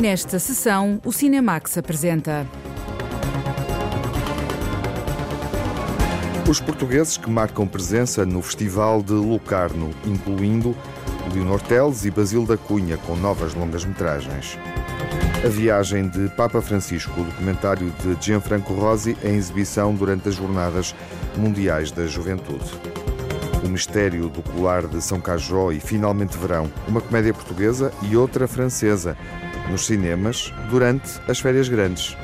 Nesta sessão, o Cinemax apresenta. Os portugueses que marcam presença no Festival de Locarno, incluindo Leonor Teles e Basil da Cunha, com novas longas-metragens. A viagem de Papa Francisco, o documentário de Gianfranco Rosi, em exibição durante as Jornadas Mundiais da Juventude. O Mistério do Colar de São Cajó e Finalmente Verão, uma comédia portuguesa e outra francesa, nos cinemas durante as férias grandes.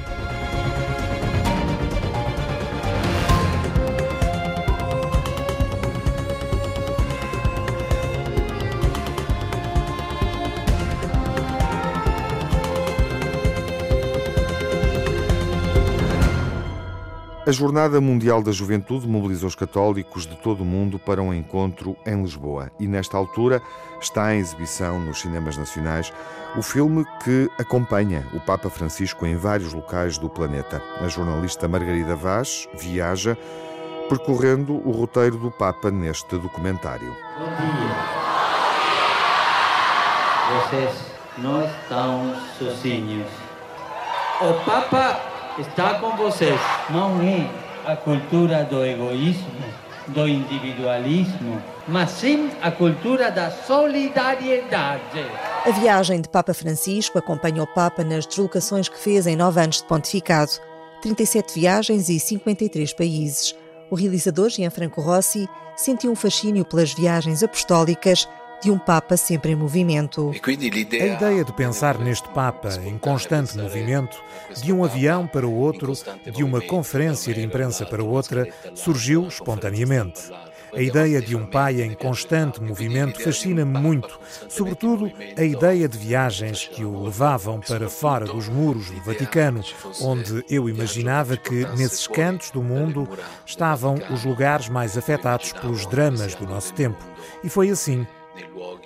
A Jornada Mundial da Juventude mobilizou os católicos de todo o mundo para um encontro em Lisboa e, nesta altura, está em exibição nos cinemas nacionais o filme que acompanha o Papa Francisco em vários locais do planeta. A jornalista Margarida Vaz viaja percorrendo o roteiro do Papa neste documentário. Bom dia. Vocês não estão sozinhos. O Papa está com vocês. Não é a cultura do egoísmo, do individualismo, mas sim a cultura da solidariedade. A viagem de Papa Francisco acompanha o Papa nas deslocações que fez em nove anos de pontificado. 37 viagens e 53 países. O realizador Gianfranco Rossi sentiu um fascínio pelas viagens apostólicas de um Papa sempre em movimento. A ideia de pensar neste Papa em constante movimento, de um avião para o outro, de uma conferência de imprensa para outra, surgiu espontaneamente. A ideia de um pai em constante movimento fascina-me muito, sobretudo a ideia de viagens que o levavam para fora dos muros do Vaticano, onde eu imaginava que, nesses cantos do mundo, estavam os lugares mais afetados pelos dramas do nosso tempo. E foi assim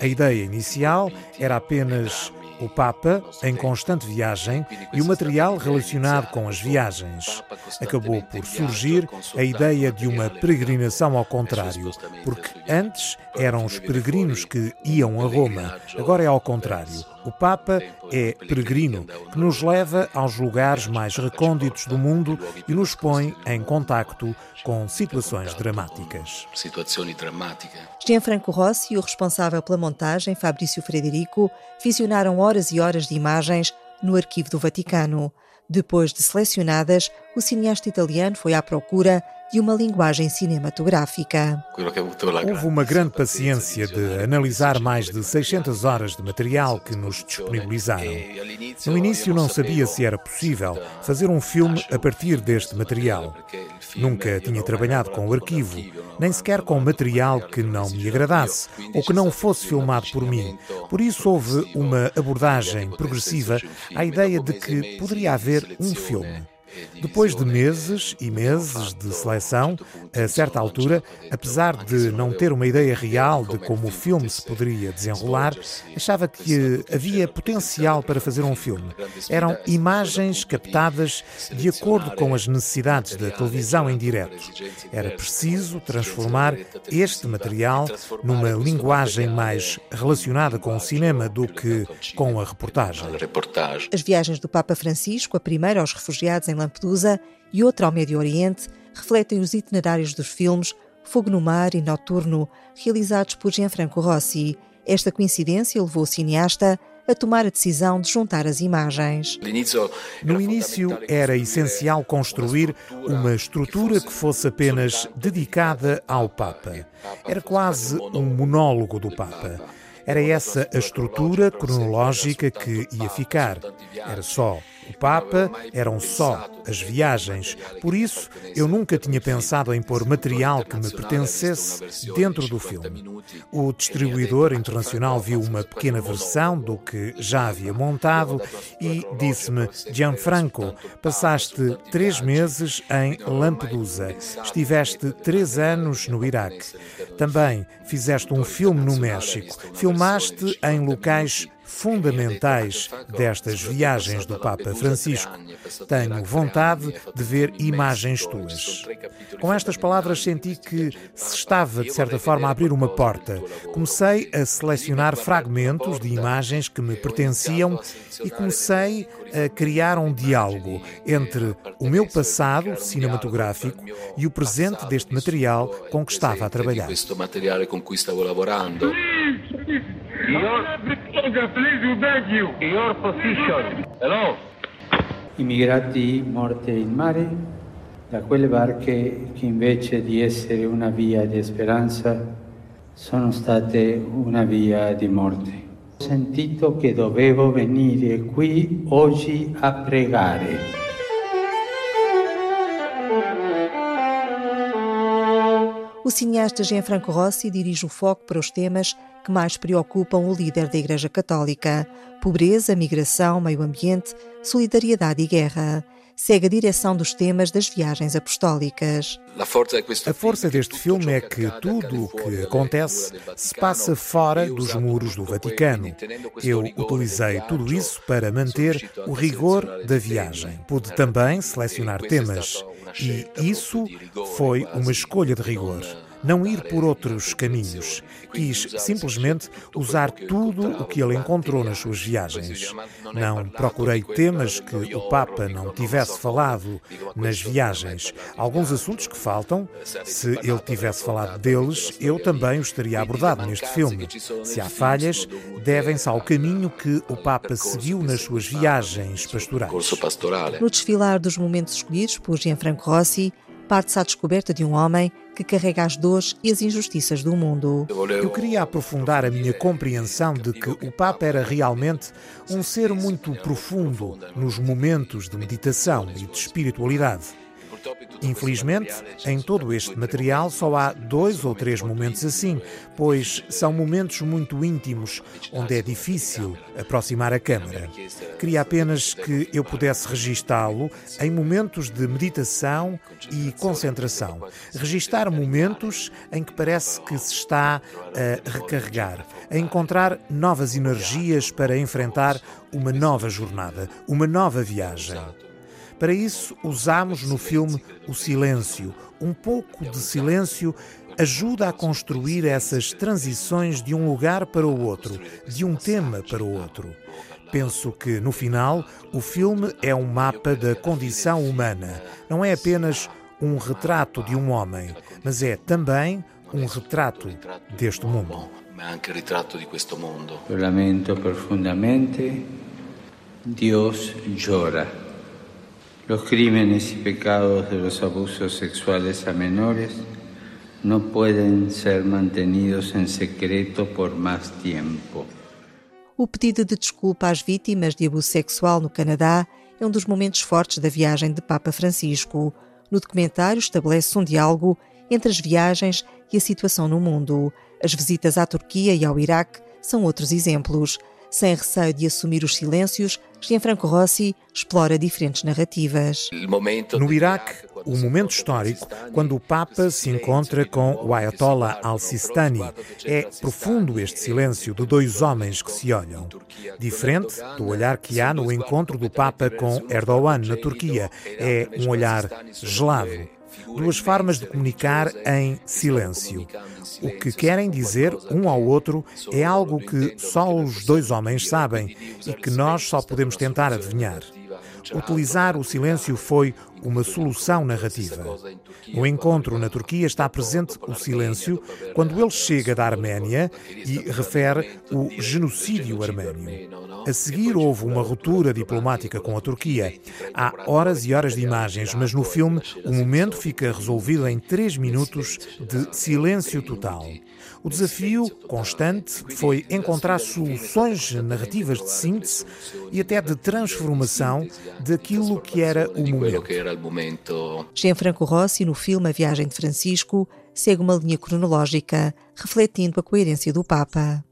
a ideia inicial era apenas o Papa em constante viagem e o material relacionado com as viagens. Acabou por surgir a ideia de uma peregrinação ao contrário, porque antes eram os peregrinos que iam a Roma, agora é ao contrário. O Papa é peregrino, que nos leva aos lugares mais recônditos do mundo e nos põe em contacto com situações dramáticas. Gianfranco Rossi e o responsável pela montagem, Fabrício Frederico, visionaram horas e horas de imagens no arquivo do Vaticano. Depois de selecionadas, o cineasta italiano foi à procura de uma linguagem cinematográfica. Houve uma grande paciência de analisar mais de 600 horas de material que nos disponibilizaram. No início não sabia se era possível fazer um filme a partir deste material. Nunca tinha trabalhado com o arquivo, nem sequer com material que não me agradasse ou que não fosse filmado por mim. Por isso houve uma abordagem progressiva à ideia de que poderia haver um filme. Depois de meses e meses de seleção, a certa altura, apesar de não ter uma ideia real de como o filme se poderia desenrolar, achava que havia potencial para fazer um filme. Eram imagens captadas de acordo com as necessidades da televisão em direto. Era preciso transformar este material numa linguagem mais relacionada com o cinema do que com a reportagem. As viagens do Papa Francisco, a primeira aos refugiados em Lampedusa e outra ao Médio Oriente, refletem os itinerários dos filmes Fogo no Mar e Noturno, realizados por Gianfranco Rossi. Esta coincidência levou o cineasta a tomar a decisão de juntar as imagens. No início era essencial construir uma estrutura que fosse apenas dedicada ao Papa. Era quase um monólogo do Papa. Era essa a estrutura cronológica que ia ficar. Era só o Papa, eram só as viagens. Por isso, eu nunca tinha pensado em pôr material que me pertencesse dentro do filme. O distribuidor internacional viu uma pequena versão do que já havia montado e disse-me: Gianfranco, passaste três meses em Lampedusa, estiveste três anos no Iraque. Também fizeste um filme no México, filmaste em locais fundamentais destas viagens do Papa Francisco. Tenho vontade de ver imagens tuas. Com estas palavras senti que se estava, de certa forma, a abrir uma porta. Comecei a selecionar fragmentos de imagens que me pertenciam e comecei criar um diálogo entre o meu passado cinematográfico e o presente deste material com que estava a trabalhar. Immigrati morti in mare, da quelle barche che invece di essere una via di speranza sono state una via di morte. Sentito che dovevo venire qui oggi a pregare. O cineasta Gianfranco Rossi dirige o foco para os temas que mais preocupam o líder da Igreja Católica: pobreza, migração, meio ambiente, solidariedade e guerra. Segue a direção dos temas das viagens apostólicas. A força deste filme é que tudo o que acontece se passa fora dos muros do Vaticano. Eu utilizei tudo isso para manter o rigor da viagem. Pude também selecionar temas e isso foi uma escolha de rigor. Não ir por outros caminhos. Quis simplesmente usar tudo o que ele encontrou nas suas viagens. Não procurei temas que o Papa não tivesse falado nas viagens. Alguns assuntos que faltam, se ele tivesse falado deles, eu também os teria abordado neste filme. Se há falhas, devem-se ao caminho que o Papa seguiu nas suas viagens pastorais. No desfilar dos momentos escolhidos por Gianfranco Rossi, parte-se à descoberta de um homem que carrega as dores e as injustiças do mundo. Eu queria aprofundar a minha compreensão de que o Papa era realmente um ser muito profundo nos momentos de meditação e de espiritualidade. Infelizmente, em todo este material só há dois ou três momentos assim, pois são momentos muito íntimos, onde é difícil aproximar a câmara. Queria apenas que eu pudesse registá-lo em momentos de meditação e concentração. Registar momentos em que parece que se está a recarregar, a encontrar novas energias para enfrentar uma nova jornada, uma nova viagem. Para isso, usamos no filme o silêncio. Um pouco de silêncio ajuda a construir essas transições de um lugar para o outro, de um tema para o outro. Penso que, no final, o filme é um mapa da condição humana. Não é apenas um retrato de um homem, mas é também um retrato deste mundo. Lamento profundamente. Deus chora. Los crímenes y pecados de los abusos sexuales a menores no pueden ser mantenidos en secreto por más tiempo. O pedido de desculpa às vítimas de abuso sexual no Canadá é um dos momentos fortes da viagem de Papa Francisco. No documentário estabelece um diálogo entre as viagens e a situação no mundo. As visitas à Turquia e ao Iraque são outros exemplos. Sem receio de assumir os silêncios, Gianfranco Rossi explora diferentes narrativas. No Iraque, o momento histórico, quando o Papa se encontra com o Ayatollah al-Sistani, é profundo este silêncio de dois homens que se olham. Diferente do olhar que há no encontro do Papa com Erdogan na Turquia. É um olhar gelado duas formas de comunicar em silêncio. O que querem dizer um ao outro é algo que só os dois homens sabem e que nós só podemos tentar adivinhar. Utilizar o silêncio foi uma solução narrativa. No encontro na Turquia está presente o silêncio quando ele chega da Arménia e refere o genocídio armênio. A seguir houve uma ruptura diplomática com a Turquia. Há horas e horas de imagens, mas no filme o momento fica resolvido em três minutos de silêncio total. O desafio constante foi encontrar soluções narrativas de síntese e até de transformação daquilo que era o momento. Gianfranco Rossi, no filme A Viagem de Francisco, segue uma linha cronológica, refletindo a coerência do Papa.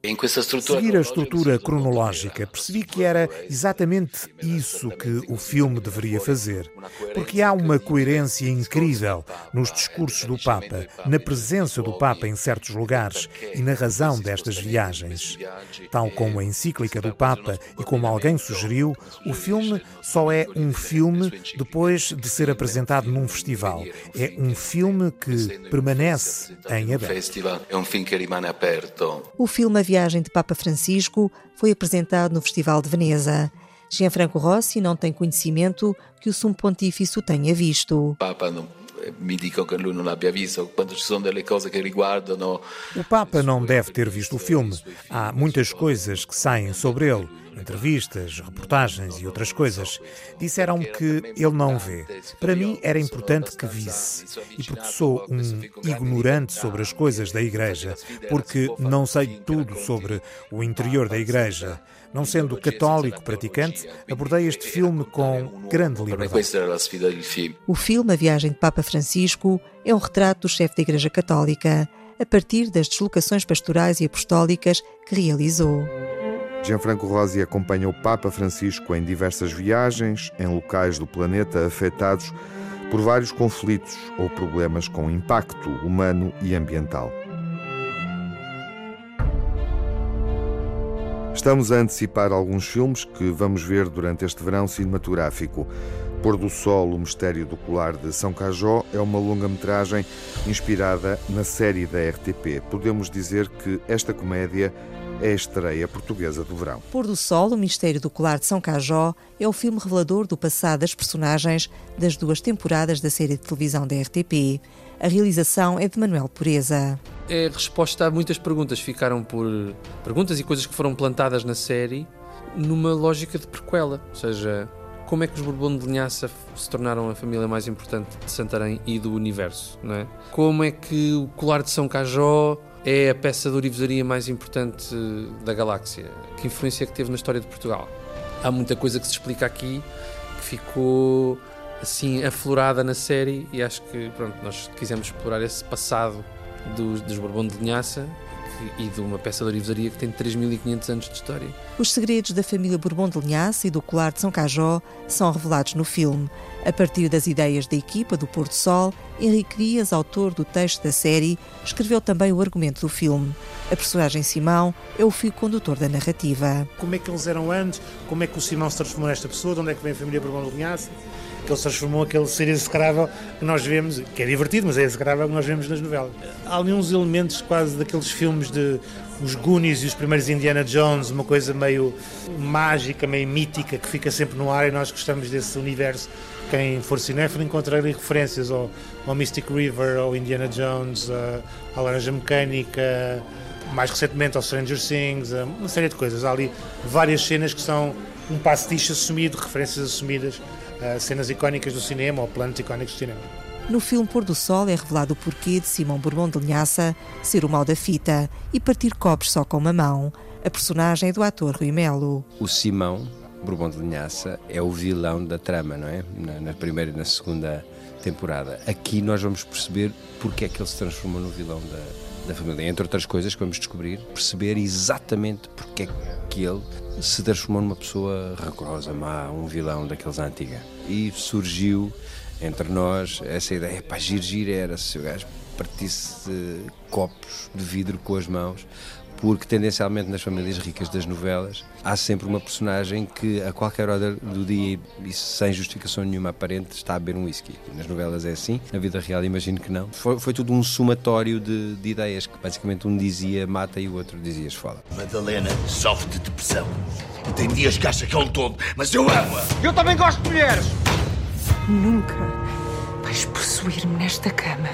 Seguir a estrutura cronológica, percebi que era exatamente isso que o filme deveria fazer. Porque há uma coerência incrível nos discursos do Papa, na presença do Papa em certos lugares e na razão destas viagens. Tal como a encíclica do Papa e como alguém sugeriu, o filme só é um filme depois de ser apresentado num festival. É um filme que permanece em aberto. O filme A Viagem de Papa Francisco foi apresentado no Festival de Veneza. Gianfranco Rossi não tem conhecimento que o sumo pontífice o tenha visto. Papa não mi dicono che lui non l'abbia visto, quando ci sono delle cose che riguardano. O Papa não deve ter visto o filme. Há muitas coisas que saem sobre ele, entrevistas, reportagens e outras coisas. Disseram-me que ele não vê. Para mim era importante que visse. E porque sou um ignorante sobre as coisas da Igreja, porque não sei tudo sobre o interior da Igreja. Não sendo católico praticante, abordei este filme com grande liberdade. O filme A Viagem de Papa Francisco é um retrato do chefe da Igreja Católica, a partir das deslocações pastorais e apostólicas que realizou. Gianfranco Rosi acompanha o Papa Francisco em diversas viagens em locais do planeta afetados por vários conflitos ou problemas com impacto humano e ambiental. Estamos a antecipar alguns filmes que vamos ver durante este verão cinematográfico. Pôr do Sol, o Mistério do Colar de São Cajó é uma longa-metragem inspirada na série da RTP. Podemos dizer que esta comédia é a estreia portuguesa do verão. Pôr do Sol, o Mistério do Colar de São Cajó é o filme revelador do passado das personagens das duas temporadas da série de televisão da RTP. A realização é de Manuel Pureza. É resposta a muitas perguntas. Ficaram por perguntas e coisas que foram plantadas na série numa lógica de prequela. Ou seja, como é que os Bourbon de Linhaça se tornaram a família mais importante de Santarém e do universo, não é? Como é que o colar de São Cajó é a peça de orivesaria mais importante da galáxia? Que influência que teve na história de Portugal? Há muita coisa que se explica aqui que ficou assim aflorada na série e acho que pronto, nós quisemos explorar esse passado dos, dos Bourbon de Linhaça e de uma peça de orivesaria que tem 3.500 anos de história. Os segredos da família Bourbon de Linhaça e do colar de São Cajó são revelados no filme. A partir das ideias da equipa do Porto Sol, Henrique Dias, autor do texto da série, escreveu também o argumento do filme. A personagem Simão é o fio condutor da narrativa. Como é que eles eram antes? Como é que o Simão se transformou nesta pessoa? De onde é que vem a família Bourbon de Linhaça? Que ele se transformou aquele ser execrável que nós vemos, que é divertido, mas é execrável que nós vemos nas novelas. Há ali uns elementos quase daqueles filmes de os Goonies e os primeiros Indiana Jones, uma coisa meio mágica, meio mítica, que fica sempre no ar e nós gostamos desse universo. Quem for cinéfilo encontrará referências ao, ao, Mystic River, ao Indiana Jones, à Laranja Mecânica, mais recentemente ao Stranger Things, uma série de coisas. Há ali várias cenas que são um pastiche assumido, referências assumidas cenas icónicas do cinema ou planos icónicos do cinema. No filme Pôr do Sol é revelado o porquê de Simão Bourbon de Linhaça ser o mal da fita e partir copos só com uma mão. A personagem é do ator Rui Melo. O Simão Bourbon de Linhaça é o vilão da trama, não é? Na, na, primeira e na segunda temporada. Aqui nós vamos perceber porque é que ele se transformou no vilão da, da família. Entre outras coisas que vamos descobrir, perceber exatamente porque é que ele se transformou numa pessoa rancorosa, má, um vilão daqueles antiga. E surgiu entre nós essa ideia, pá, gir, gir era se o gajo partisse copos de vidro com as mãos, porque tendencialmente nas famílias ricas das novelas há sempre uma personagem que a qualquer hora do dia e sem justificação nenhuma aparente está a beber um whisky. Nas novelas é assim, na vida real imagino que não. Foi, foi tudo um somatório de, de, ideias que basicamente um dizia mata e o outro dizia esfola. Madalena sofre de depressão. E tem dias que acha que é um todo, mas eu amo-a. Eu também gosto de mulheres. Nunca vais possuir-me nesta cama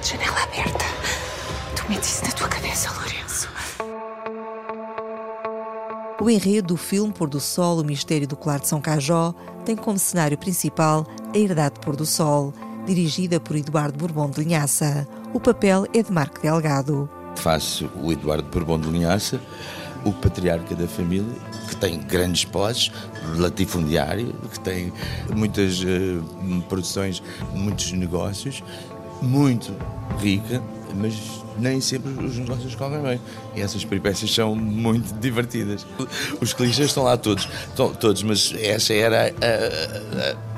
de janela aberta. Tu metes isso na tua cabeça, Lourenço. O enredo do filme Pôr do Sol, o Mistério do Colar de São Cajó, tem como cenário principal a Herdade Pôr do Sol, dirigida por Eduardo Bourbon de Linhaça. O papel é de Marco Delgado. Faço o Eduardo Bourbon de Linhaça, o patriarca da família, que tem grandes posses, latifundiário, que tem muitas uh, produções, muitos negócios, muito rica, mas nem sempre os negócios correm bem. E essas peripécias são muito divertidas. Os clichês estão lá todos, todos mas essa era a, a, a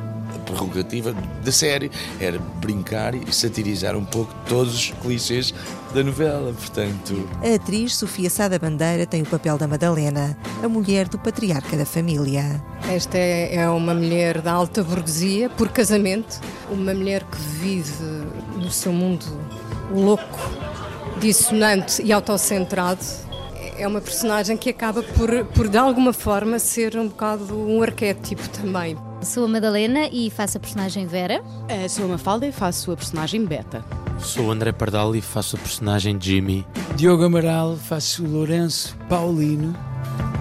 prerrogativa da série, era brincar e satirizar um pouco todos os clichês da novela, portanto... A atriz Sofia Sada Bandeira tem o papel da Madalena, a mulher do patriarca da família. Esta é, é uma mulher da alta burguesia, por casamento, uma mulher que vive no seu mundo louco, dissonante e autocentrado, é uma personagem que acaba por, por de alguma forma ser um bocado um arquétipo também. Sou a Madalena e faço a personagem Vera. Uh, sou a Mafalda e faço a personagem Beta. Sou o André Pardal e faço a personagem Jimmy. Diogo Amaral, faço o Lourenço Paulino.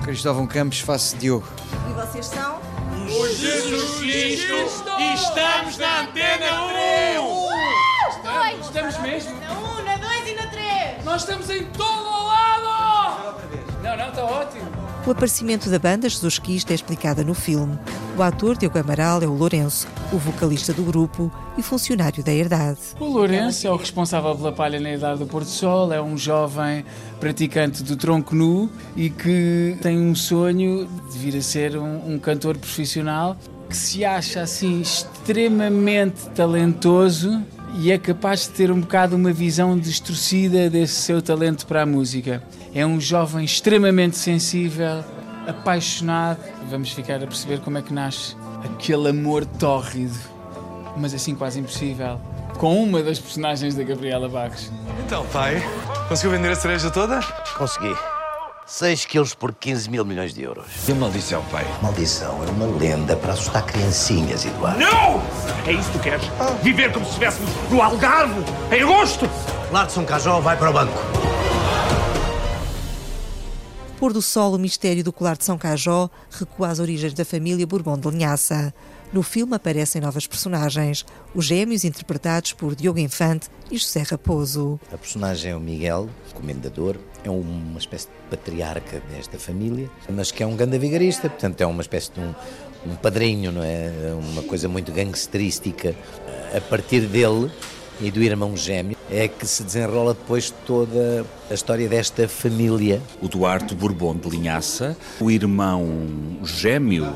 Cristóvão Campos, faço Diogo. E vocês são? Os Jesus Cristo e estamos na Antena 1! Estamos, estamos mesmo? Na 1, na 2 e na 3! Nós estamos em todo o lado! Não, não, está ótimo. O aparecimento da banda Jesus Cristo é explicada no filme. O ator Diogo Amaral é o Lourenço, o vocalista do grupo e funcionário da Herdade. O Lourenço é o responsável pela palha na Herdade do Porto Sol, é um jovem praticante do tronco nu e que tem um sonho de vir a ser um, um cantor profissional que se acha assim extremamente talentoso e é capaz de ter um bocado uma visão distorcida desse seu talento para a música. É um jovem extremamente sensível, apaixonado. Vamos ficar a perceber como é que nasce aquele amor tórrido, mas assim quase impossível, com uma das personagens da Gabriela Barros. Então, pai, conseguiu vender a cereja toda? Consegui. 6 quilos por 15 mil milhões de euros. E a maldição, pai? Maldição é uma lenda para assustar criancinhas, Eduardo. Não! É isso que tu queres? Viver como se estivéssemos no Algarve, em agosto! Lar de São Cajó vai para o banco. Pôr do Sol, o mistério do colar de São Cajó recua às origens da família Bourbon de Linhaça. No filme aparecem novas personagens, os gêmeos interpretados por Diogo Infante e José Raposo. A personagem é o Miguel, comendador, é uma espécie de patriarca desta família, mas que é um grande vigarista, portanto é uma espécie de um, um padrinho, não é? Uma coisa muito gangsterística. A partir dele e do irmão gêmeo é que se desenrola depois toda a história desta família. O Duarte Bourbon de Linhaça, o irmão gêmeo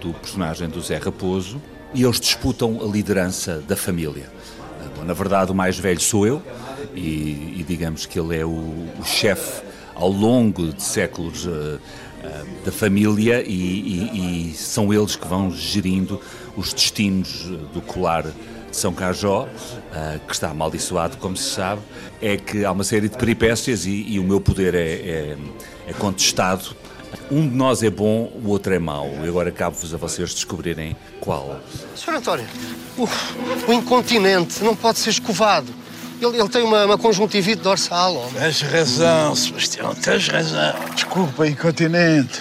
do personagem do Zé Raposo, e eles disputam a liderança da família. Bom, na verdade, o mais velho sou eu, e, e digamos que ele é o, o chefe ao longo de séculos uh, uh, da família, e, e, e, são eles que vão gerindo os destinos do colar de São Cajó, uh, que está amaldiçoado, como se sabe, é que há uma série de peripécias e, o meu poder é, é, é contestado um de nós é bom, o outro é mau. E agora cabe-vos a vocês descobrirem qual. Sr. António, o, o, incontinente não pode ser escovado. Ele, ele tem uma, uma conjuntivite dorsal. Homem. Tens razão, Sebastião, tens razão. Desculpa, incontinente.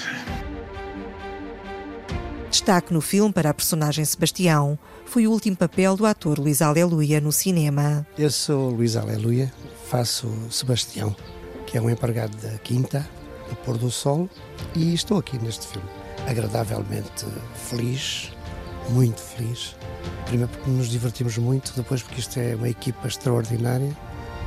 Destaque no filme para a personagem Sebastião. Foi o último papel do ator Luís Aleluia no cinema. Eu sou Luís Aleluia, faço Sebastião, que é um empregado da Quinta, do pôr do sol, e estou aqui neste filme agradavelmente feliz, muito feliz. Primeiro porque nos divertimos muito, depois porque isto é uma equipa extraordinária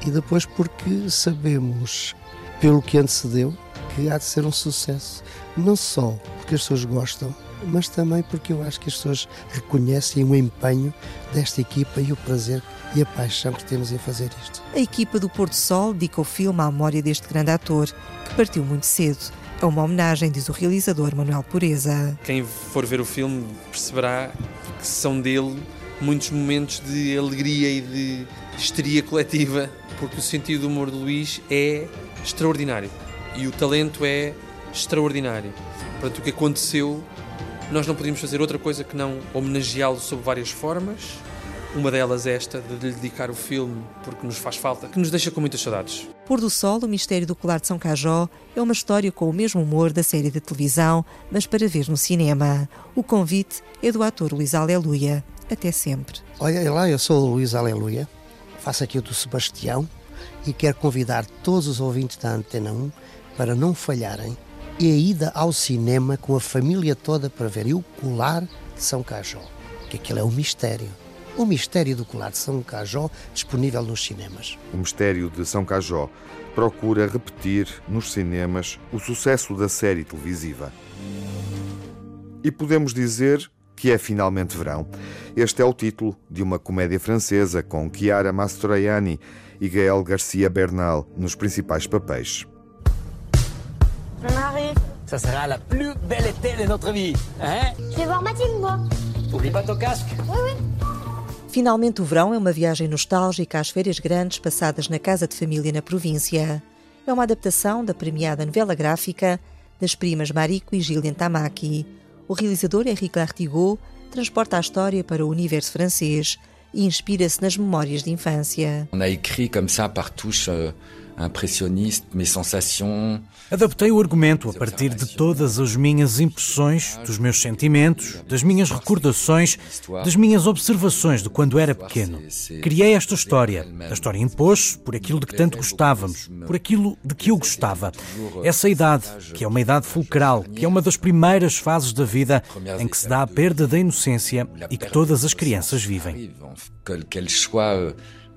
e depois porque sabemos, pelo que antecedeu, que há de ser um sucesso. Não só porque as pessoas gostam, mas também porque eu acho que as pessoas reconhecem o empenho desta equipa e o prazer e a paixão que temos em fazer isto. A equipa do Porto Sol dedica o filme à memória deste grande ator, que partiu muito cedo. É uma homenagem, diz o realizador Manuel Pureza. Quem for ver o filme perceberá que são dele muitos momentos de alegria e de histeria coletiva, porque o sentido do humor de Luís é extraordinário e o talento é extraordinário. Portanto, o que aconteceu, nós não podíamos fazer outra coisa que não homenageá-lo sob várias formas uma delas é esta, de lhe dedicar o filme porque nos faz falta, que nos deixa com muitas saudades. Pôr do Sol, o Mistério do Colar de São Cajó, é uma história com o mesmo humor da série de televisão, mas para ver no cinema. O convite é do ator Luís Aleluia. Até sempre. Olha lá, eu sou o Luís Aleluia, faço aqui o do Sebastião e quero convidar todos os ouvintes da Antena 1 para não falharem e a ida ao cinema com a família toda para ver o Colar de São Cajó, que aquilo é um mistério O Mistério do Colar de São Cajó, disponível nos cinemas. O Mistério de São Cajó procura repetir nos cinemas o sucesso da série televisiva. E podemos dizer que é finalmente verão. Este é o título de uma comédia francesa com Chiara Mastroianni e Gaël Garcia Bernal nos principais papéis. Marie, ça sera la plus belle été de notre vie, hein? Je vais voir Mathilde, moi. Oublie pas ton casque. Oui, oui. Finalmente o verão é uma viagem nostálgica às férias grandes passadas na casa de família na província. É uma adaptação da premiada novela gráfica das primas Mariko e Gillian Tamaki. O realizador Henrique Lartigot transporta a história para o universo francês e inspira-se nas memórias de infância. On a écrit comme ça par touche euh, impressionniste mes sensations. Adaptei o argumento a partir de todas as minhas impressões, dos meus sentimentos, das minhas recordações, das minhas observações de quando era pequeno. Criei esta história. A história impôs por aquilo de que tanto gostávamos, por aquilo de que eu gostava. Essa idade, que é uma idade fulcral, que é uma das primeiras fases da vida em que se dá a perda da inocência e que todas as crianças vivem.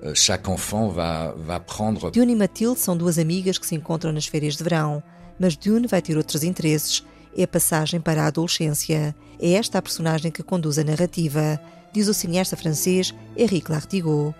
Euh, chaque enfant va, va prendre. Dune e Matilde são duas amigas que se encontram nas férias de verão, mas Dune vai ter outros interesses. É a passagem para a adolescência. É esta a personagem que conduz a narrativa, diz o cineasta francês Henrique Lartigot.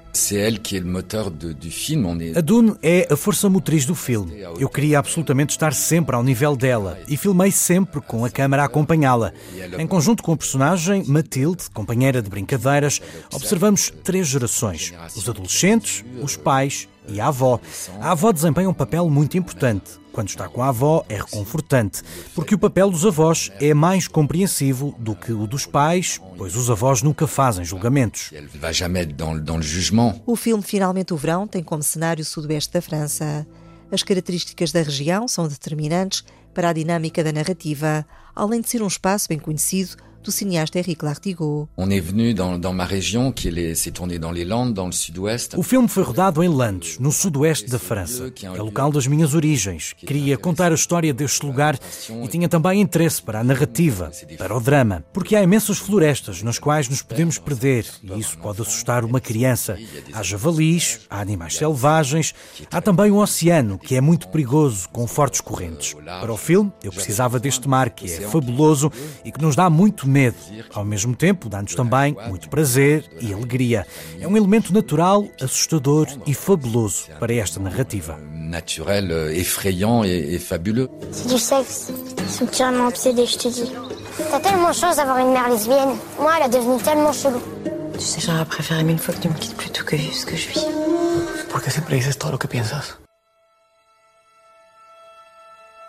A Dune é a força motriz do filme. Eu queria absolutamente estar sempre ao nível dela e filmei sempre com a câmara a acompanhá-la. Em conjunto com o personagem Matilde, companheira de brincadeiras, observamos três gerações: os adolescentes, os pais e a avó. A avó desempenha um papel muito importante. Quando está com a avó é reconfortante, porque o papel dos avós é mais compreensivo do que o dos pais, pois os avós nunca fazem julgamentos. O filme Finalmente o Verão tem como cenário o sudoeste da França. As características da região são determinantes para a dinâmica da narrativa, além de ser um espaço bem conhecido do cineasta Henrique Lartigot. On est venu dans, dans ma région, qui s'est tourné dans les Landes, dans le sud-ouest. O filme foi rodado em Landes, no sudoeste da França. É local das minhas origens. Queria contar a história deste lugar e tinha também interesse para a narrativa, para o drama, porque há imensas florestas nas quais nos podemos perder e isso pode assustar uma criança. Há javalis, há animais selvagens, há também um oceano que é muito perigoso, com fortes correntes. Para o filme, eu precisava deste mar que é fabuloso e que nos dá muito medo. Ao mesmo tempo, dá-nos também muito prazer e alegria. É um elemento natural, assustador e fabuloso para esta narrativa. Naturel, effrayant et, fabuleux. C'est du sexe. Ils sont tellement obsédés, je te dis. T'as tellement chance d'avoir une mère lesbienne. Moi, elle est devenue tellement chelou. Tu sais, j'aurais préféré mille fois que tu me quittes plutôt que vivre ce que je vis. ¿Por qué siempre dices todo lo que piensas?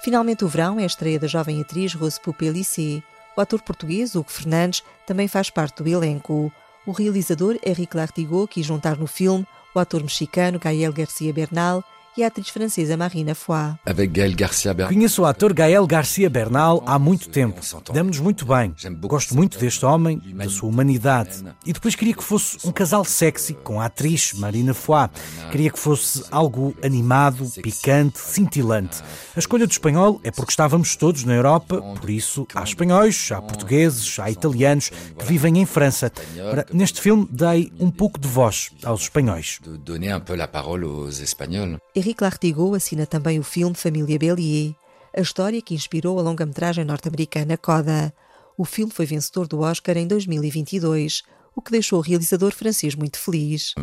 Finalmente o Verão é a estreia da jovem atriz Rose Pupelici. O ator português, Hugo Fernandes, também faz parte do elenco. O realizador Henrique Lartigot quis juntar no filme o ator mexicano Gael Garcia Bernal e a atriz francesa Marina Foy. Conheço o ator Gael Garcia Bernal há muito tempo. Damos-nos muito bem. Gosto muito deste homem, da sua humanidade. E depois queria que fosse um casal sexy com a atriz Marina Foy. Queria que fosse algo animado, picante, cintilante. A escolha do espanhol é porque estávamos todos na Europa, por isso há espanhóis, há portugueses, há italianos que vivem em França. Ora, neste filme dei um pouco de voz aos espanhóis. Henrique Lartigot assina também o filme Família Bélier, a história que inspirou a longa-metragem norte-americana Coda. O filme foi vencedor do Oscar em 2022, o que deixou o realizador francês muito feliz.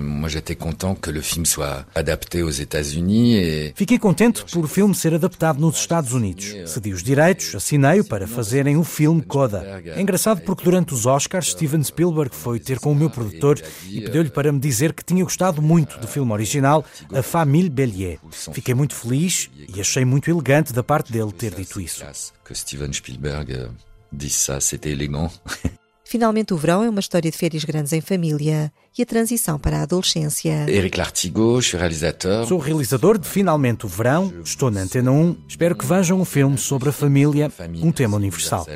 Fiquei contente por o filme ser adaptado nos Estados Unidos. Cedi os direitos, assinei-o para fazerem o filme Coda. É engraçado porque durante os Oscars, Steven Spielberg foi ter com o meu produtor e pediu-lhe para me dizer que tinha gostado muito do filme original, A Famille Bélier. Fiquei muito feliz e achei muito elegante da parte dele ter dito isso. que Steven Spielberg euh, disse ça, c'était élégant. Finalmente o Verão é uma história de férias grandes em família e a transição para a adolescência. Éric Lartigot, suis réalisateur. Sou realizador de Finalmente o Verão, estou na Antena 1. Espero que vejam um filme sobre a família, um tema universal.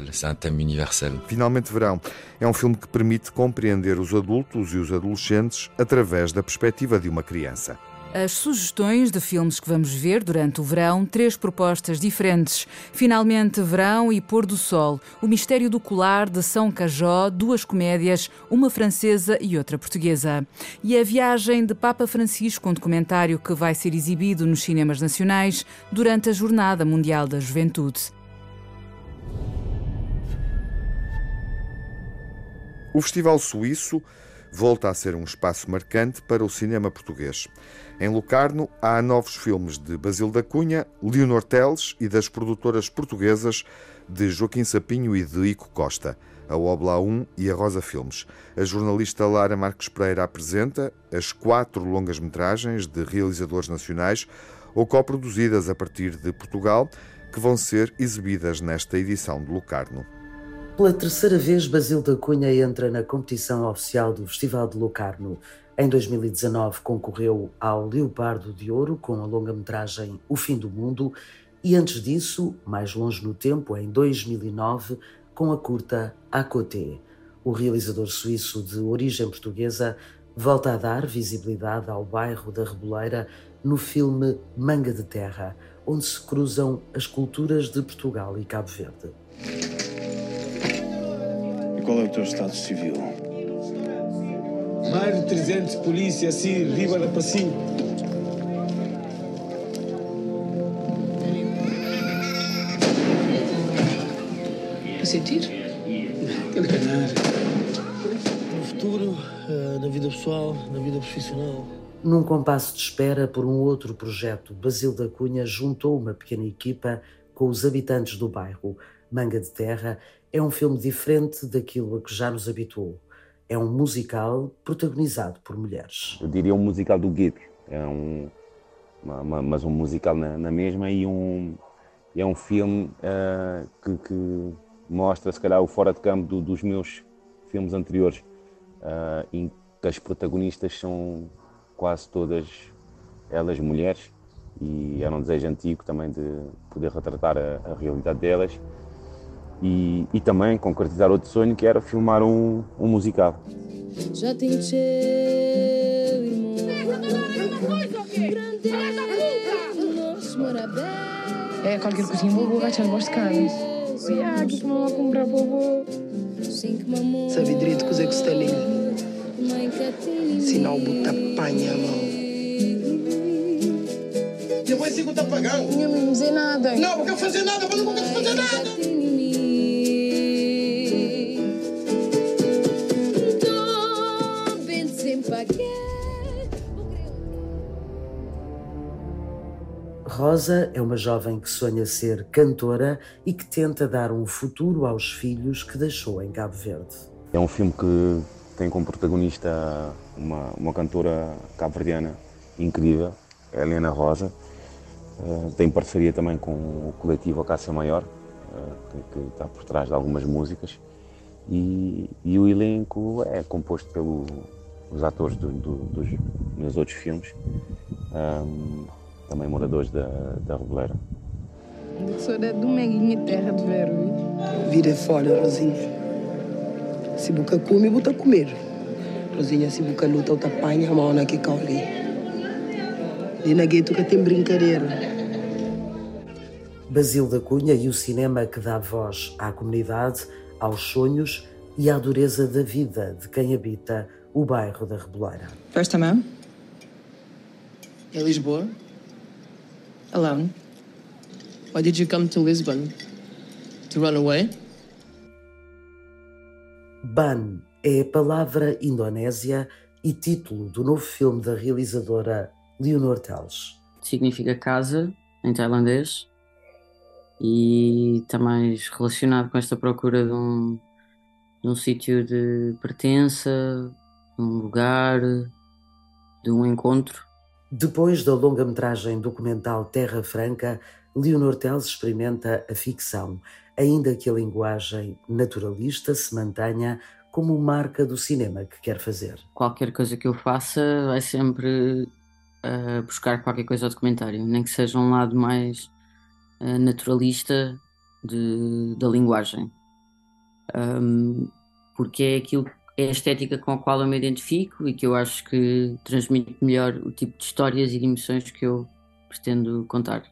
Finalmente Verão é um filme que permite compreender os adultos e os adolescentes através da perspectiva de uma criança. As sugestões de filmes que vamos ver durante o verão, três propostas diferentes. Finalmente, Verão e Pôr do Sol, O Mistério do Colar de São Cajó, duas comédias, uma francesa e outra portuguesa. E a viagem de Papa Francisco, um documentário que vai ser exibido nos cinemas nacionais durante a Jornada Mundial da Juventude. O Festival Suíço volta a ser um espaço marcante para o cinema português. Em Locarno há novos filmes de Basil da Cunha, Leonor Teles e das produtoras portuguesas de Joaquim Sapinho e de Ico Costa, a Obla 1 e a Rosa Filmes. A jornalista Lara Marques Pereira apresenta as quatro longas-metragens de realizadores nacionais ou coproduzidas a partir de Portugal, que vão ser exibidas nesta edição de Locarno. Pela terceira vez, Basil da Cunha entra na competição oficial do Festival de Locarno. Em 2019 concorreu ao Leopardo de Ouro com a longa-metragem O Fim do Mundo e antes disso, mais longe no tempo, em 2009, com a curta A Côté. O realizador suíço de origem portuguesa volta a dar visibilidade ao bairro da Reboleira no filme Manga de Terra, onde se cruzam as culturas de Portugal e Cabo Verde qual é o teu estado civil? Mais de 300 polícia assim, riba da passinho. A sentir? Enganar. No futuro, eh, na vida pessoal, na vida profissional. Num compasso de espera por um outro projeto, Basil da Cunha juntou uma pequena equipa com os habitantes do bairro Manga de Terra é um filme diferente daquilo a que já nos habituou. É um musical protagonizado por mulheres. Eu diria um musical do Gip. É um, uma, uma, mas um musical na, na, mesma e um, é um filme uh, que, que, mostra, se calhar, o fora de campo do, dos meus filmes anteriores, uh, em que as protagonistas são quase todas elas mulheres e era um desejo antigo também de poder retratar a, a realidade delas e, e também concretizar outro sonho que era filmar um, um musical. Já tenho É, qualquer coisinha vou, vou agachar no de carne. Ah, que que mamãe comprar vovô? Sabe direito cozer com estalinho. Sinal buta panha, mão. Depois sigo tá pagando. Não me dizer nada. Não, porque eu fazer nada, mas não vou fazer nada. Rosa é uma jovem que sonha ser cantora e que tenta dar um futuro aos filhos que deixou em Cabo Verde. É um filme que tem como protagonista uma, uma cantora cabo-verdiana incrível, Helena Rosa. Uh, tem parceria também com o coletivo Acácia Maior, uh, que, que, está por trás de algumas músicas. E, e o elenco é composto pelos atores do, do, dos meus outros filmes. Um, também moradores da, da Reboleira. Sou da Dominguinha, terra de Vero. Vira fora, Rosinha. Se buca come, buta comer. Rosinha, se buca luta, o tapanha a mão na que cauli. E na gueto que tem brincadeira. Basil da Cunha e o cinema que dá voz à comunidade, aos sonhos e à dureza da vida de quem habita o bairro da Reboleira. Presta a mão. É Lisboa? Alone? Why did you come to Lisbon? To run away? Ban é a palavra indonésia e título do novo filme da realizadora Leonor Teles. Significa casa em tailandês e está mais relacionado com esta procura de um, de um sítio de pertença, de um lugar, de um encontro. Depois da longa-metragem documental Terra Franca, Leonor Teles experimenta a ficção, ainda que a linguagem naturalista se mantenha como marca do cinema que quer fazer. Qualquer coisa que eu faça vai sempre uh, buscar qualquer coisa ao documentário, nem que seja um lado mais uh, naturalista de, da linguagem. Um, porque é aquilo é a estética com a qual eu me identifico e que eu acho que transmite melhor o tipo de histórias e de emoções que eu pretendo contar.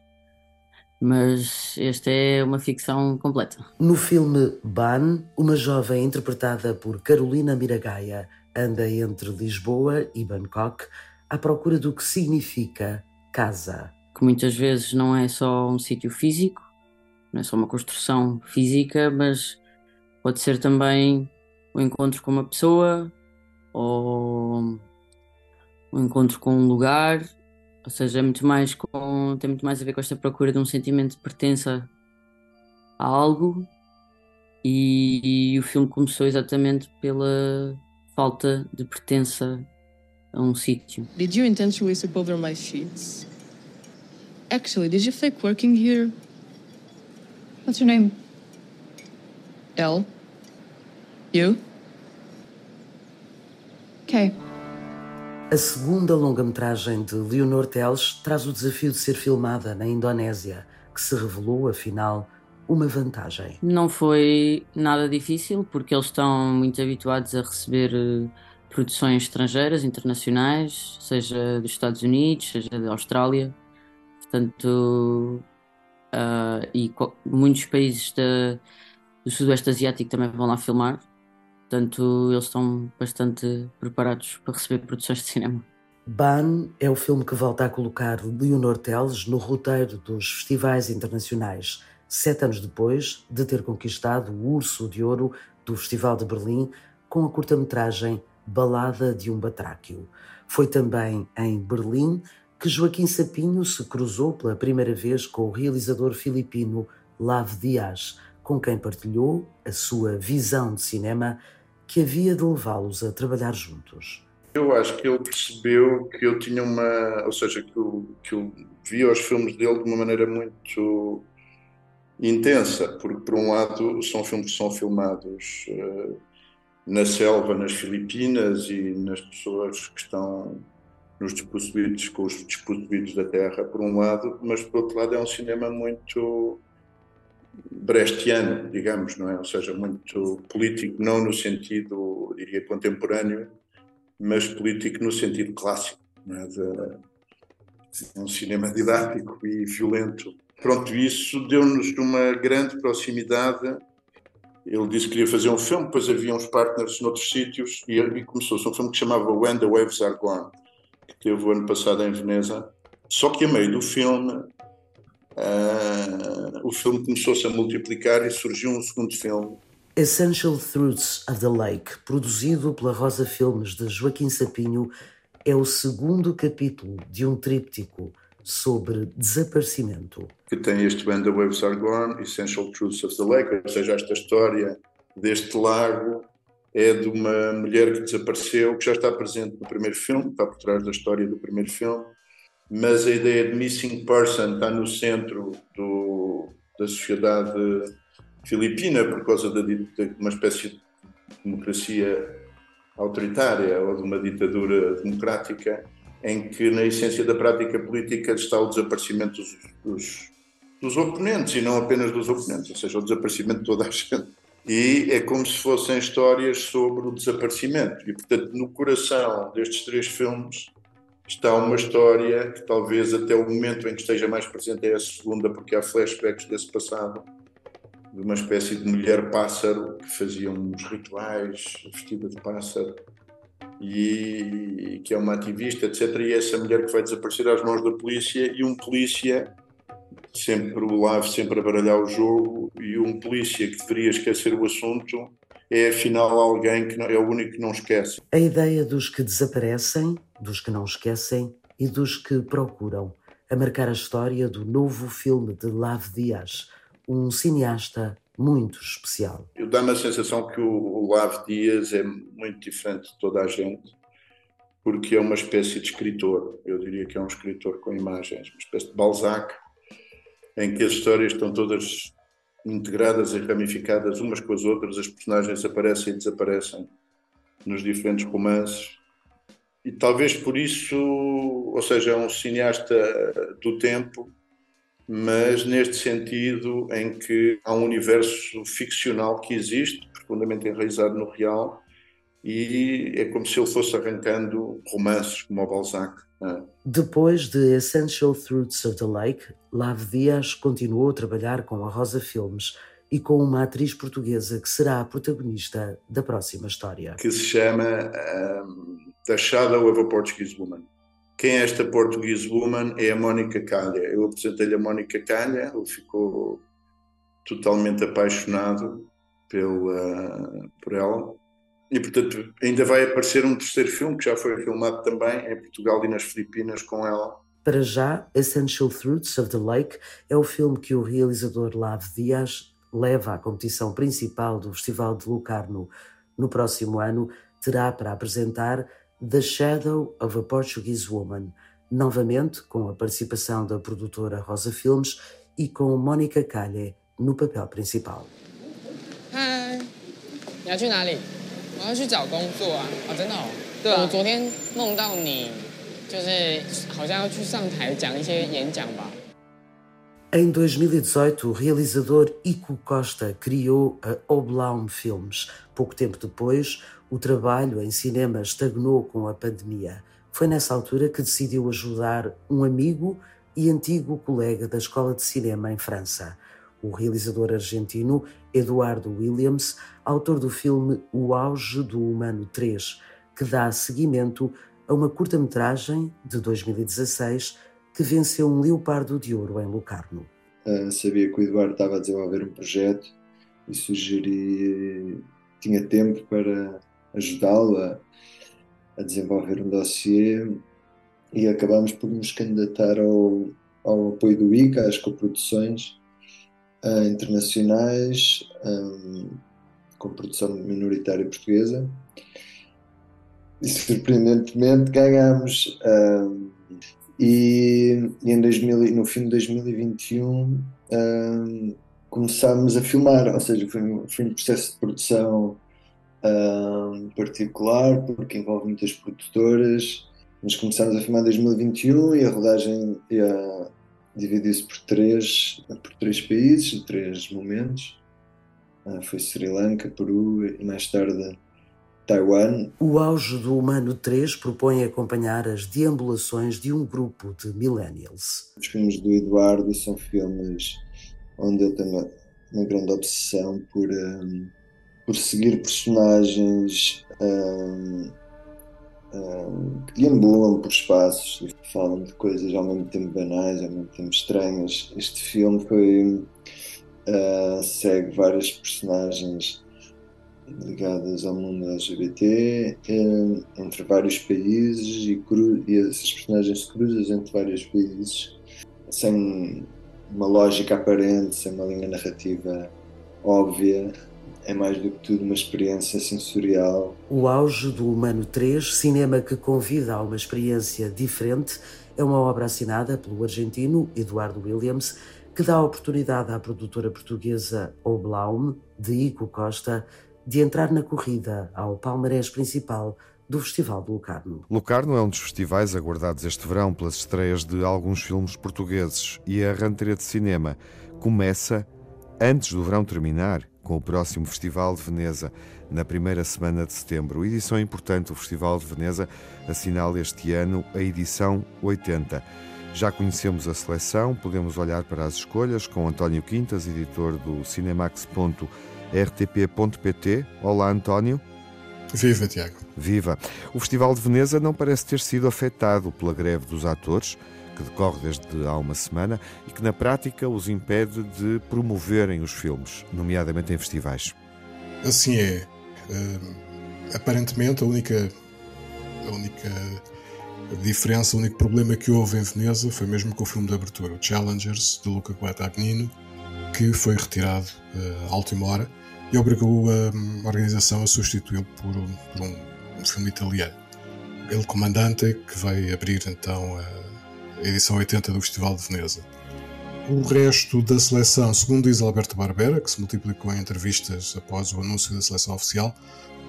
Mas esta é uma ficção completa. No filme Ban, uma jovem interpretada por Carolina Miragaia anda entre Lisboa e Bangkok à procura do que significa casa. Que muitas vezes não é só um sítio físico, não é só uma construção física, mas pode ser também o encontro com uma pessoa ou o encontro com um lugar, ou seja, é muito mais com, tem muito mais a ver com esta procura de um sentimento de pertença a algo e, e o filme começou exatamente pela falta de pertença a um sítio. Did you intentionally sleep over my sheets? Actually, did you fake working here? What's your name? L. You? Okay. A segunda longa-metragem de Leonor Teles traz o desafio de ser filmada na Indonésia, que se revelou, afinal, uma vantagem. Não foi nada difícil, porque eles estão muito habituados a receber uh, produções estrangeiras, internacionais, seja dos Estados Unidos, seja da Austrália. Portanto, uh, e muitos países da, do Sudoeste Asiático também vão lá filmar. Portanto, eles estão bastante preparados para receber produções de cinema. Ban é o filme que volta a colocar Leonor Teles no roteiro dos festivais internacionais, sete anos depois de ter conquistado o Urso de Ouro do Festival de Berlim com a curta-metragem Balada de um Batráquio. Foi também em Berlim que Joaquim Sapinho se cruzou pela primeira vez com o realizador filipino Lav Dias, com quem partilhou a sua visão de cinema que havia de levá-los a trabalhar juntos? Eu acho que ele percebeu que eu tinha uma. Ou seja, que eu, que eu via os filmes dele de uma maneira muito intensa, porque, por um lado, são filmes que são filmados uh, na selva, nas Filipinas e nas pessoas que estão nos despossuídos, com os despossuídos da terra, por um lado, mas, por outro lado, é um cinema muito brechtiano, digamos, não é? Ou seja, muito político, não no sentido, diria, contemporâneo, mas político no sentido clássico, não é? De, um cinema didático e violento. Pronto, isso deu-nos uma grande proximidade. Ele disse que queria fazer um filme, depois havia uns partners noutros sítios e, e começou-se um filme que chamava When the Waves Are Gone, que teve o ano passado em Veneza. Só que a meio do filme uh, o filme começou-se a multiplicar e surgiu um segundo filme. Essential Truths of the Lake, produzido pela Rosa Filmes de Joaquim Sapinho, é o segundo capítulo de um tríptico sobre desaparecimento. Que tem este When the Waves Are Gone, Essential Truths of the Lake, ou seja, esta história deste lago é de uma mulher que desapareceu, que já está presente no primeiro filme, está por trás da história do primeiro filme, mas a ideia de missing person está no centro do, da sociedade filipina por causa de, de uma espécie de democracia autoritária ou de uma ditadura democrática em que na essência da prática política está o desaparecimento dos, dos, dos oponentes e não apenas dos oponentes, ou seja, o desaparecimento de toda a gente. E é como se fossem histórias sobre o desaparecimento. E, portanto, no coração destes três filmes está uma história que talvez até o momento em que esteja mais presente é a segunda, porque há flashbacks desse passado, de uma espécie de mulher pássaro que fazia uns rituais vestida de pássaro e que é uma ativista, etc. E essa mulher que vai desaparecer às mãos da polícia e um polícia sempre o lave sempre a baralhar o jogo e um polícia que deveria esquecer o assunto é afinal alguém que é o único que não esquece. A ideia dos que desaparecem, dos que não esquecem e dos que procuram a marcar a história do novo filme de Lav Dias, um cineasta muito especial. Eu dá-me a sensação que o, Lav Dias é muito diferente de toda a gente, porque é uma espécie de escritor. Eu diria que é um escritor com imagens, uma espécie de Balzac, em que as histórias estão todas integradas e ramificadas umas com as outras, as personagens aparecem e desaparecem nos diferentes romances. E talvez por isso, ou seja, é um cineasta do tempo, mas neste sentido em que há um universo ficcional que existe, profundamente enraizado no real, e é como se ele fosse arrancando romances como o Balzac. É? Depois de Essential Truths of the Lake, Lave Dias continuou a trabalhar com a Rosa Filmes e com uma atriz portuguesa que será a protagonista da próxima história. Que se chama um, The Shadow of a Portuguese Woman. Quem é esta Portuguese Woman? É a Mónica Calha. Eu apresentei-lhe a Mónica Calha, ele ficou totalmente apaixonado pela, por ela. E, portanto, ainda vai aparecer um terceiro filme que já foi filmado também em Portugal e nas Filipinas com ela. Para já, Essential Fruits of the Lake é o filme que o realizador Lave Dias leva à competição principal do Festival de Lucarno no próximo ano. Terá para apresentar The Shadow of a Portuguese Woman, novamente com a participação da produtora Rosa Filmes e com Mónica Calhe no papel principal. 嗨，你要去哪里？ 我要去找工作啊！啊，真的哦。对啊。我昨天梦到你，就是好像要去上台讲一些演讲吧。Em 2018, o realizador Ico Costa criou a Oblaum Filmes. Pouco tempo depois, o trabalho em cinema estagnou com a pandemia. Foi nessa altura que decidiu ajudar um amigo e antigo colega da Escola de Cinema em França o realizador argentino Eduardo Williams, autor do filme O Auge do Humano 3, que dá seguimento a uma curta-metragem de 2016 que venceu um Leopardo de Ouro em Locarno. Uh, sabia que o Eduardo estava a desenvolver um projeto e sugeri, tinha tempo para ajudá-lo a, a, desenvolver um dossiê e acabámos por nos candidatar ao, ao apoio do ICA, às coproduções, uh, internacionais um, com produção minoritária portuguesa. E surpreendentemente ganhámos um, e, e, em 2000, no fim de 2021 um, começámos a filmar, ou seja, foi, foi um processo de produção um, particular porque envolve muitas produtoras. Mas começámos a filmar em 2021 e a rodagem e a, dividiu-se por três, por três países, três momentos. Ah, foi Sri Lanka, Peru e mais tarde Taiwan. O Auge do Humano 3 propõe acompanhar as deambulações de um grupo de millennials. Os filmes do Eduardo são filmes onde ele tem uma, uma grande obsessão por, um, por seguir personagens um, que deambulam por espaços e falam de coisas ao mesmo tempo banais, ao mesmo tempo estranhas. Este filme foi uh, segue várias personagens ligadas ao mundo LGBT uh, entre vários países e, e essas personagens se cruzam entre vários países sem uma lógica aparente, sem uma linha narrativa óbvia é mais do que tudo uma experiência sensorial. O Auge do Humano 3, cinema que convida a uma experiência diferente, é uma obra assinada pelo argentino Eduardo Williams, que dá a oportunidade à produtora portuguesa Oblaum, de Ico Costa, de entrar na corrida ao palmarés principal do Festival de Locarno. Locarno é um dos festivais aguardados este verão pelas estreias de alguns filmes portugueses e a rentrée de cinema começa antes do verão terminar com o próximo Festival de Veneza, na primeira semana de setembro. Edição importante, o Festival de Veneza assinala este ano a edição 80. Já conhecemos a seleção, podemos olhar para as escolhas com António Quintas, editor do cinemax.rtp.pt. Olá, António. Viva, Tiago. Viva. O Festival de Veneza não parece ter sido afetado pela greve dos atores que decorre desde há uma semana e que na prática os impede de promoverem os filmes, nomeadamente em festivais. Assim é. Uh, aparentemente a única a única diferença, o único problema que houve em Veneza foi mesmo com o filme de abertura, o Challengers, de Luca Guadagnino, que foi retirado uh, à última hora e obrigou a, a organização a substituí-lo por, um, por um, um, filme italiano. El Comandante, que vai abrir então a edição 80 do Festival de Veneza. O resto da seleção, segundo diz Alberto Barbera, que se multiplicou em entrevistas após o anúncio da seleção oficial,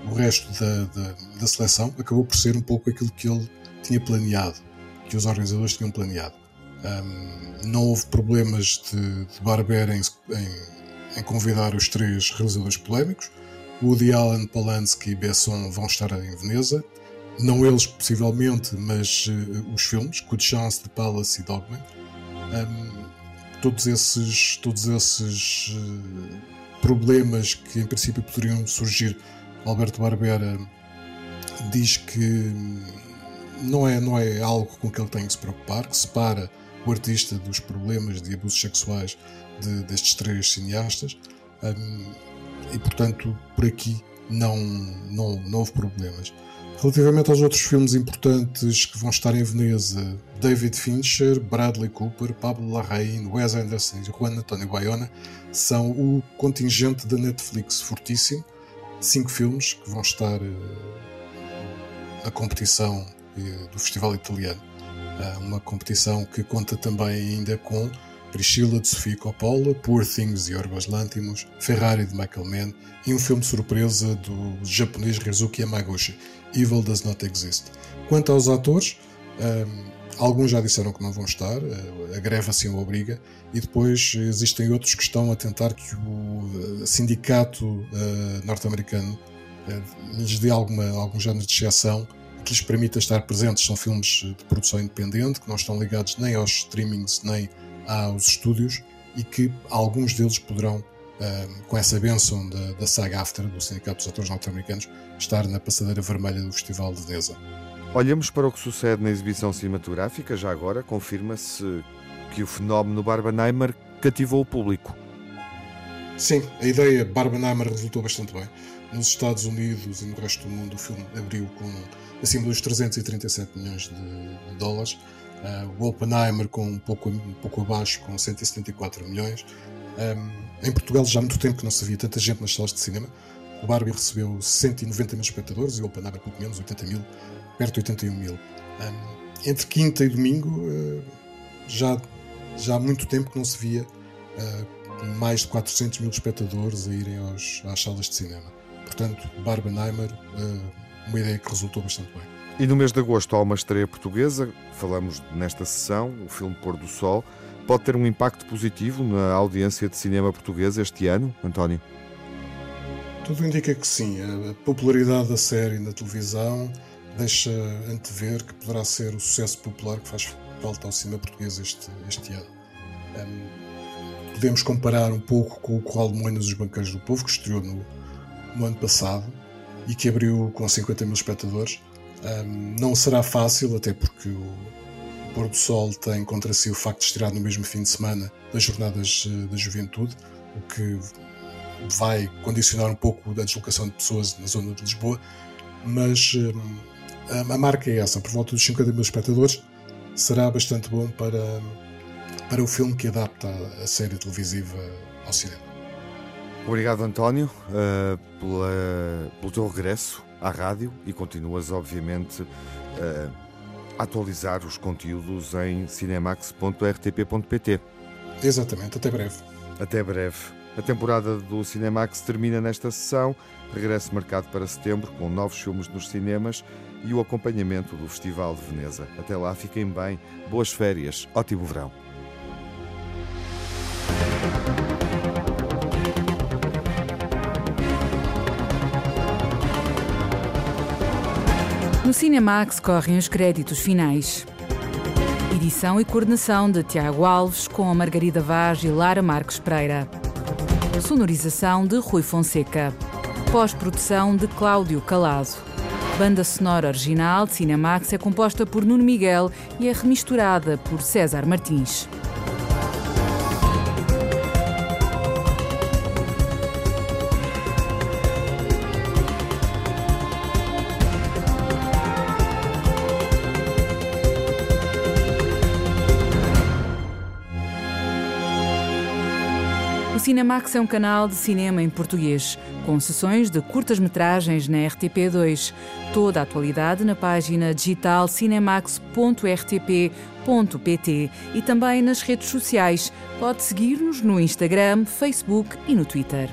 o resto da, da, da seleção acabou por ser um pouco aquilo que ele tinha planeado, que os organizadores tinham planeado. Um, não houve problemas de, de Barbera em, em, em, convidar os três realizadores polémicos. Woody Allen, Polanski e Besson vão estar em Veneza. Não eles, possivelmente, mas uh, os filmes, Good Chance, The Palace e Dogman. Um, todos esses, todos esses uh, problemas que em princípio poderiam surgir, Alberto Barbera diz que não é, não é algo com que ele tem que se preocupar, que separa o artista dos problemas de abusos sexuais de, destes três cineastas um, e, portanto, por aqui não, não, não houve problemas. Relativamente aos outros filmes importantes que vão estar em Veneza, David Fincher, Bradley Cooper, Pablo Larraín, Wes Anderson e Juan Antonio Bayona são o contingente da Netflix fortíssimo. Cinco filmes que vão estar na competição uh, do Festival Italiano. Uh, uma competição que conta também ainda com Priscila de Sofia Coppola, Poor Things de Yorgos Lanthimos, Ferrari de Michael Mann e um filme surpresa do japonês Rizuki Yamaguchi, Evil Does Not Exist. Quanto aos atores, um, alguns já disseram que não vão estar, a greve assim o obriga, e depois existem outros que estão a tentar que o sindicato uh, norte-americano uh, lhes dê alguma, alguns anos de exceção que lhes permita estar presentes. São filmes de produção independente, que não estão ligados nem aos streamings nem aos estúdios e que alguns deles poderão, uh, com essa benção da, da saga AFTRA, do Sindicato dos Atores Norte-Americanos, estar na passadeira vermelha do Festival de Veneza. Olhamos para o que sucede na exibição cinematográfica, já agora confirma-se que o fenómeno Barbenheimer cativou o público. Sim, a ideia Barbenheimer resultou bastante bem. Nos Estados Unidos e no resto do mundo o filme abriu com acima dos 337 milhões de, de dólares Uh, o Oppenheimer com um pouco, um pouco abaixo, com 174 milhões. Um, em Portugal já há muito tempo que não se via tanta gente nas salas de cinema. O Barbie recebeu 190 mil espectadores e o Oppenheimer pouco menos, 80 mil, perto de 81 mil. Um, entre quinta e domingo uh, já, já há muito tempo que não se via uh, mais de 400 mil espectadores a irem aos, às salas de cinema. Portanto, Barbenheimer, uma ideia que resultou bastante bem. E no mês de agosto há uma estreia portuguesa, falamos nesta sessão, o filme Pôr do Sol. Pode ter um impacto positivo na audiência de cinema portuguesa este ano, António? Tudo indica que sim. A popularidade da série na televisão deixa antever que poderá ser o sucesso popular que faz falta ao cinema português este, este ano. Um, podemos comparar um pouco com o Corral de Moenas dos Banqueiros do Povo, que estreou no, no ano passado e que abriu com 50 mil espectadores. Um, não será fácil, até porque o Pôr do Sol tem contra si o facto de estrear no mesmo fim de semana das Jornadas eh, da Juventude, o que vai condicionar um pouco a deslocação de pessoas na zona de Lisboa, mas um, a, marca é essa, por volta dos 50 mil espectadores, será bastante bom para, para o filme que adapta a série televisiva ao cinema. Obrigado, António, uh, pela, pelo teu regresso à rádio e continuas, obviamente, a atualizar os conteúdos em cinemax.rtp.pt. Exatamente, até breve. Até breve. A temporada do Cinemax termina nesta sessão, regresso marcado para setembro com novos filmes nos cinemas e o acompanhamento do Festival de Veneza. Até lá, fiquem bem, boas férias, ótimo verão. No Cinemax correm os créditos finais. Edição e coordenação de Tiago Alves com Margarida Vaz e Lara Marques Pereira. Sonorização de Rui Fonseca. Pós-produção de Cláudio Calado. Banda sonora original de Cinemax é composta por Nuno Miguel e é remisturada por César Martins. Cinemax é um canal de cinema em português, com sessões de curtas-metragens na RTP2. Toda a atualidade na página digital cinemax.rtp.pt e também nas redes sociais. Pode seguir-nos no Instagram, Facebook e no Twitter.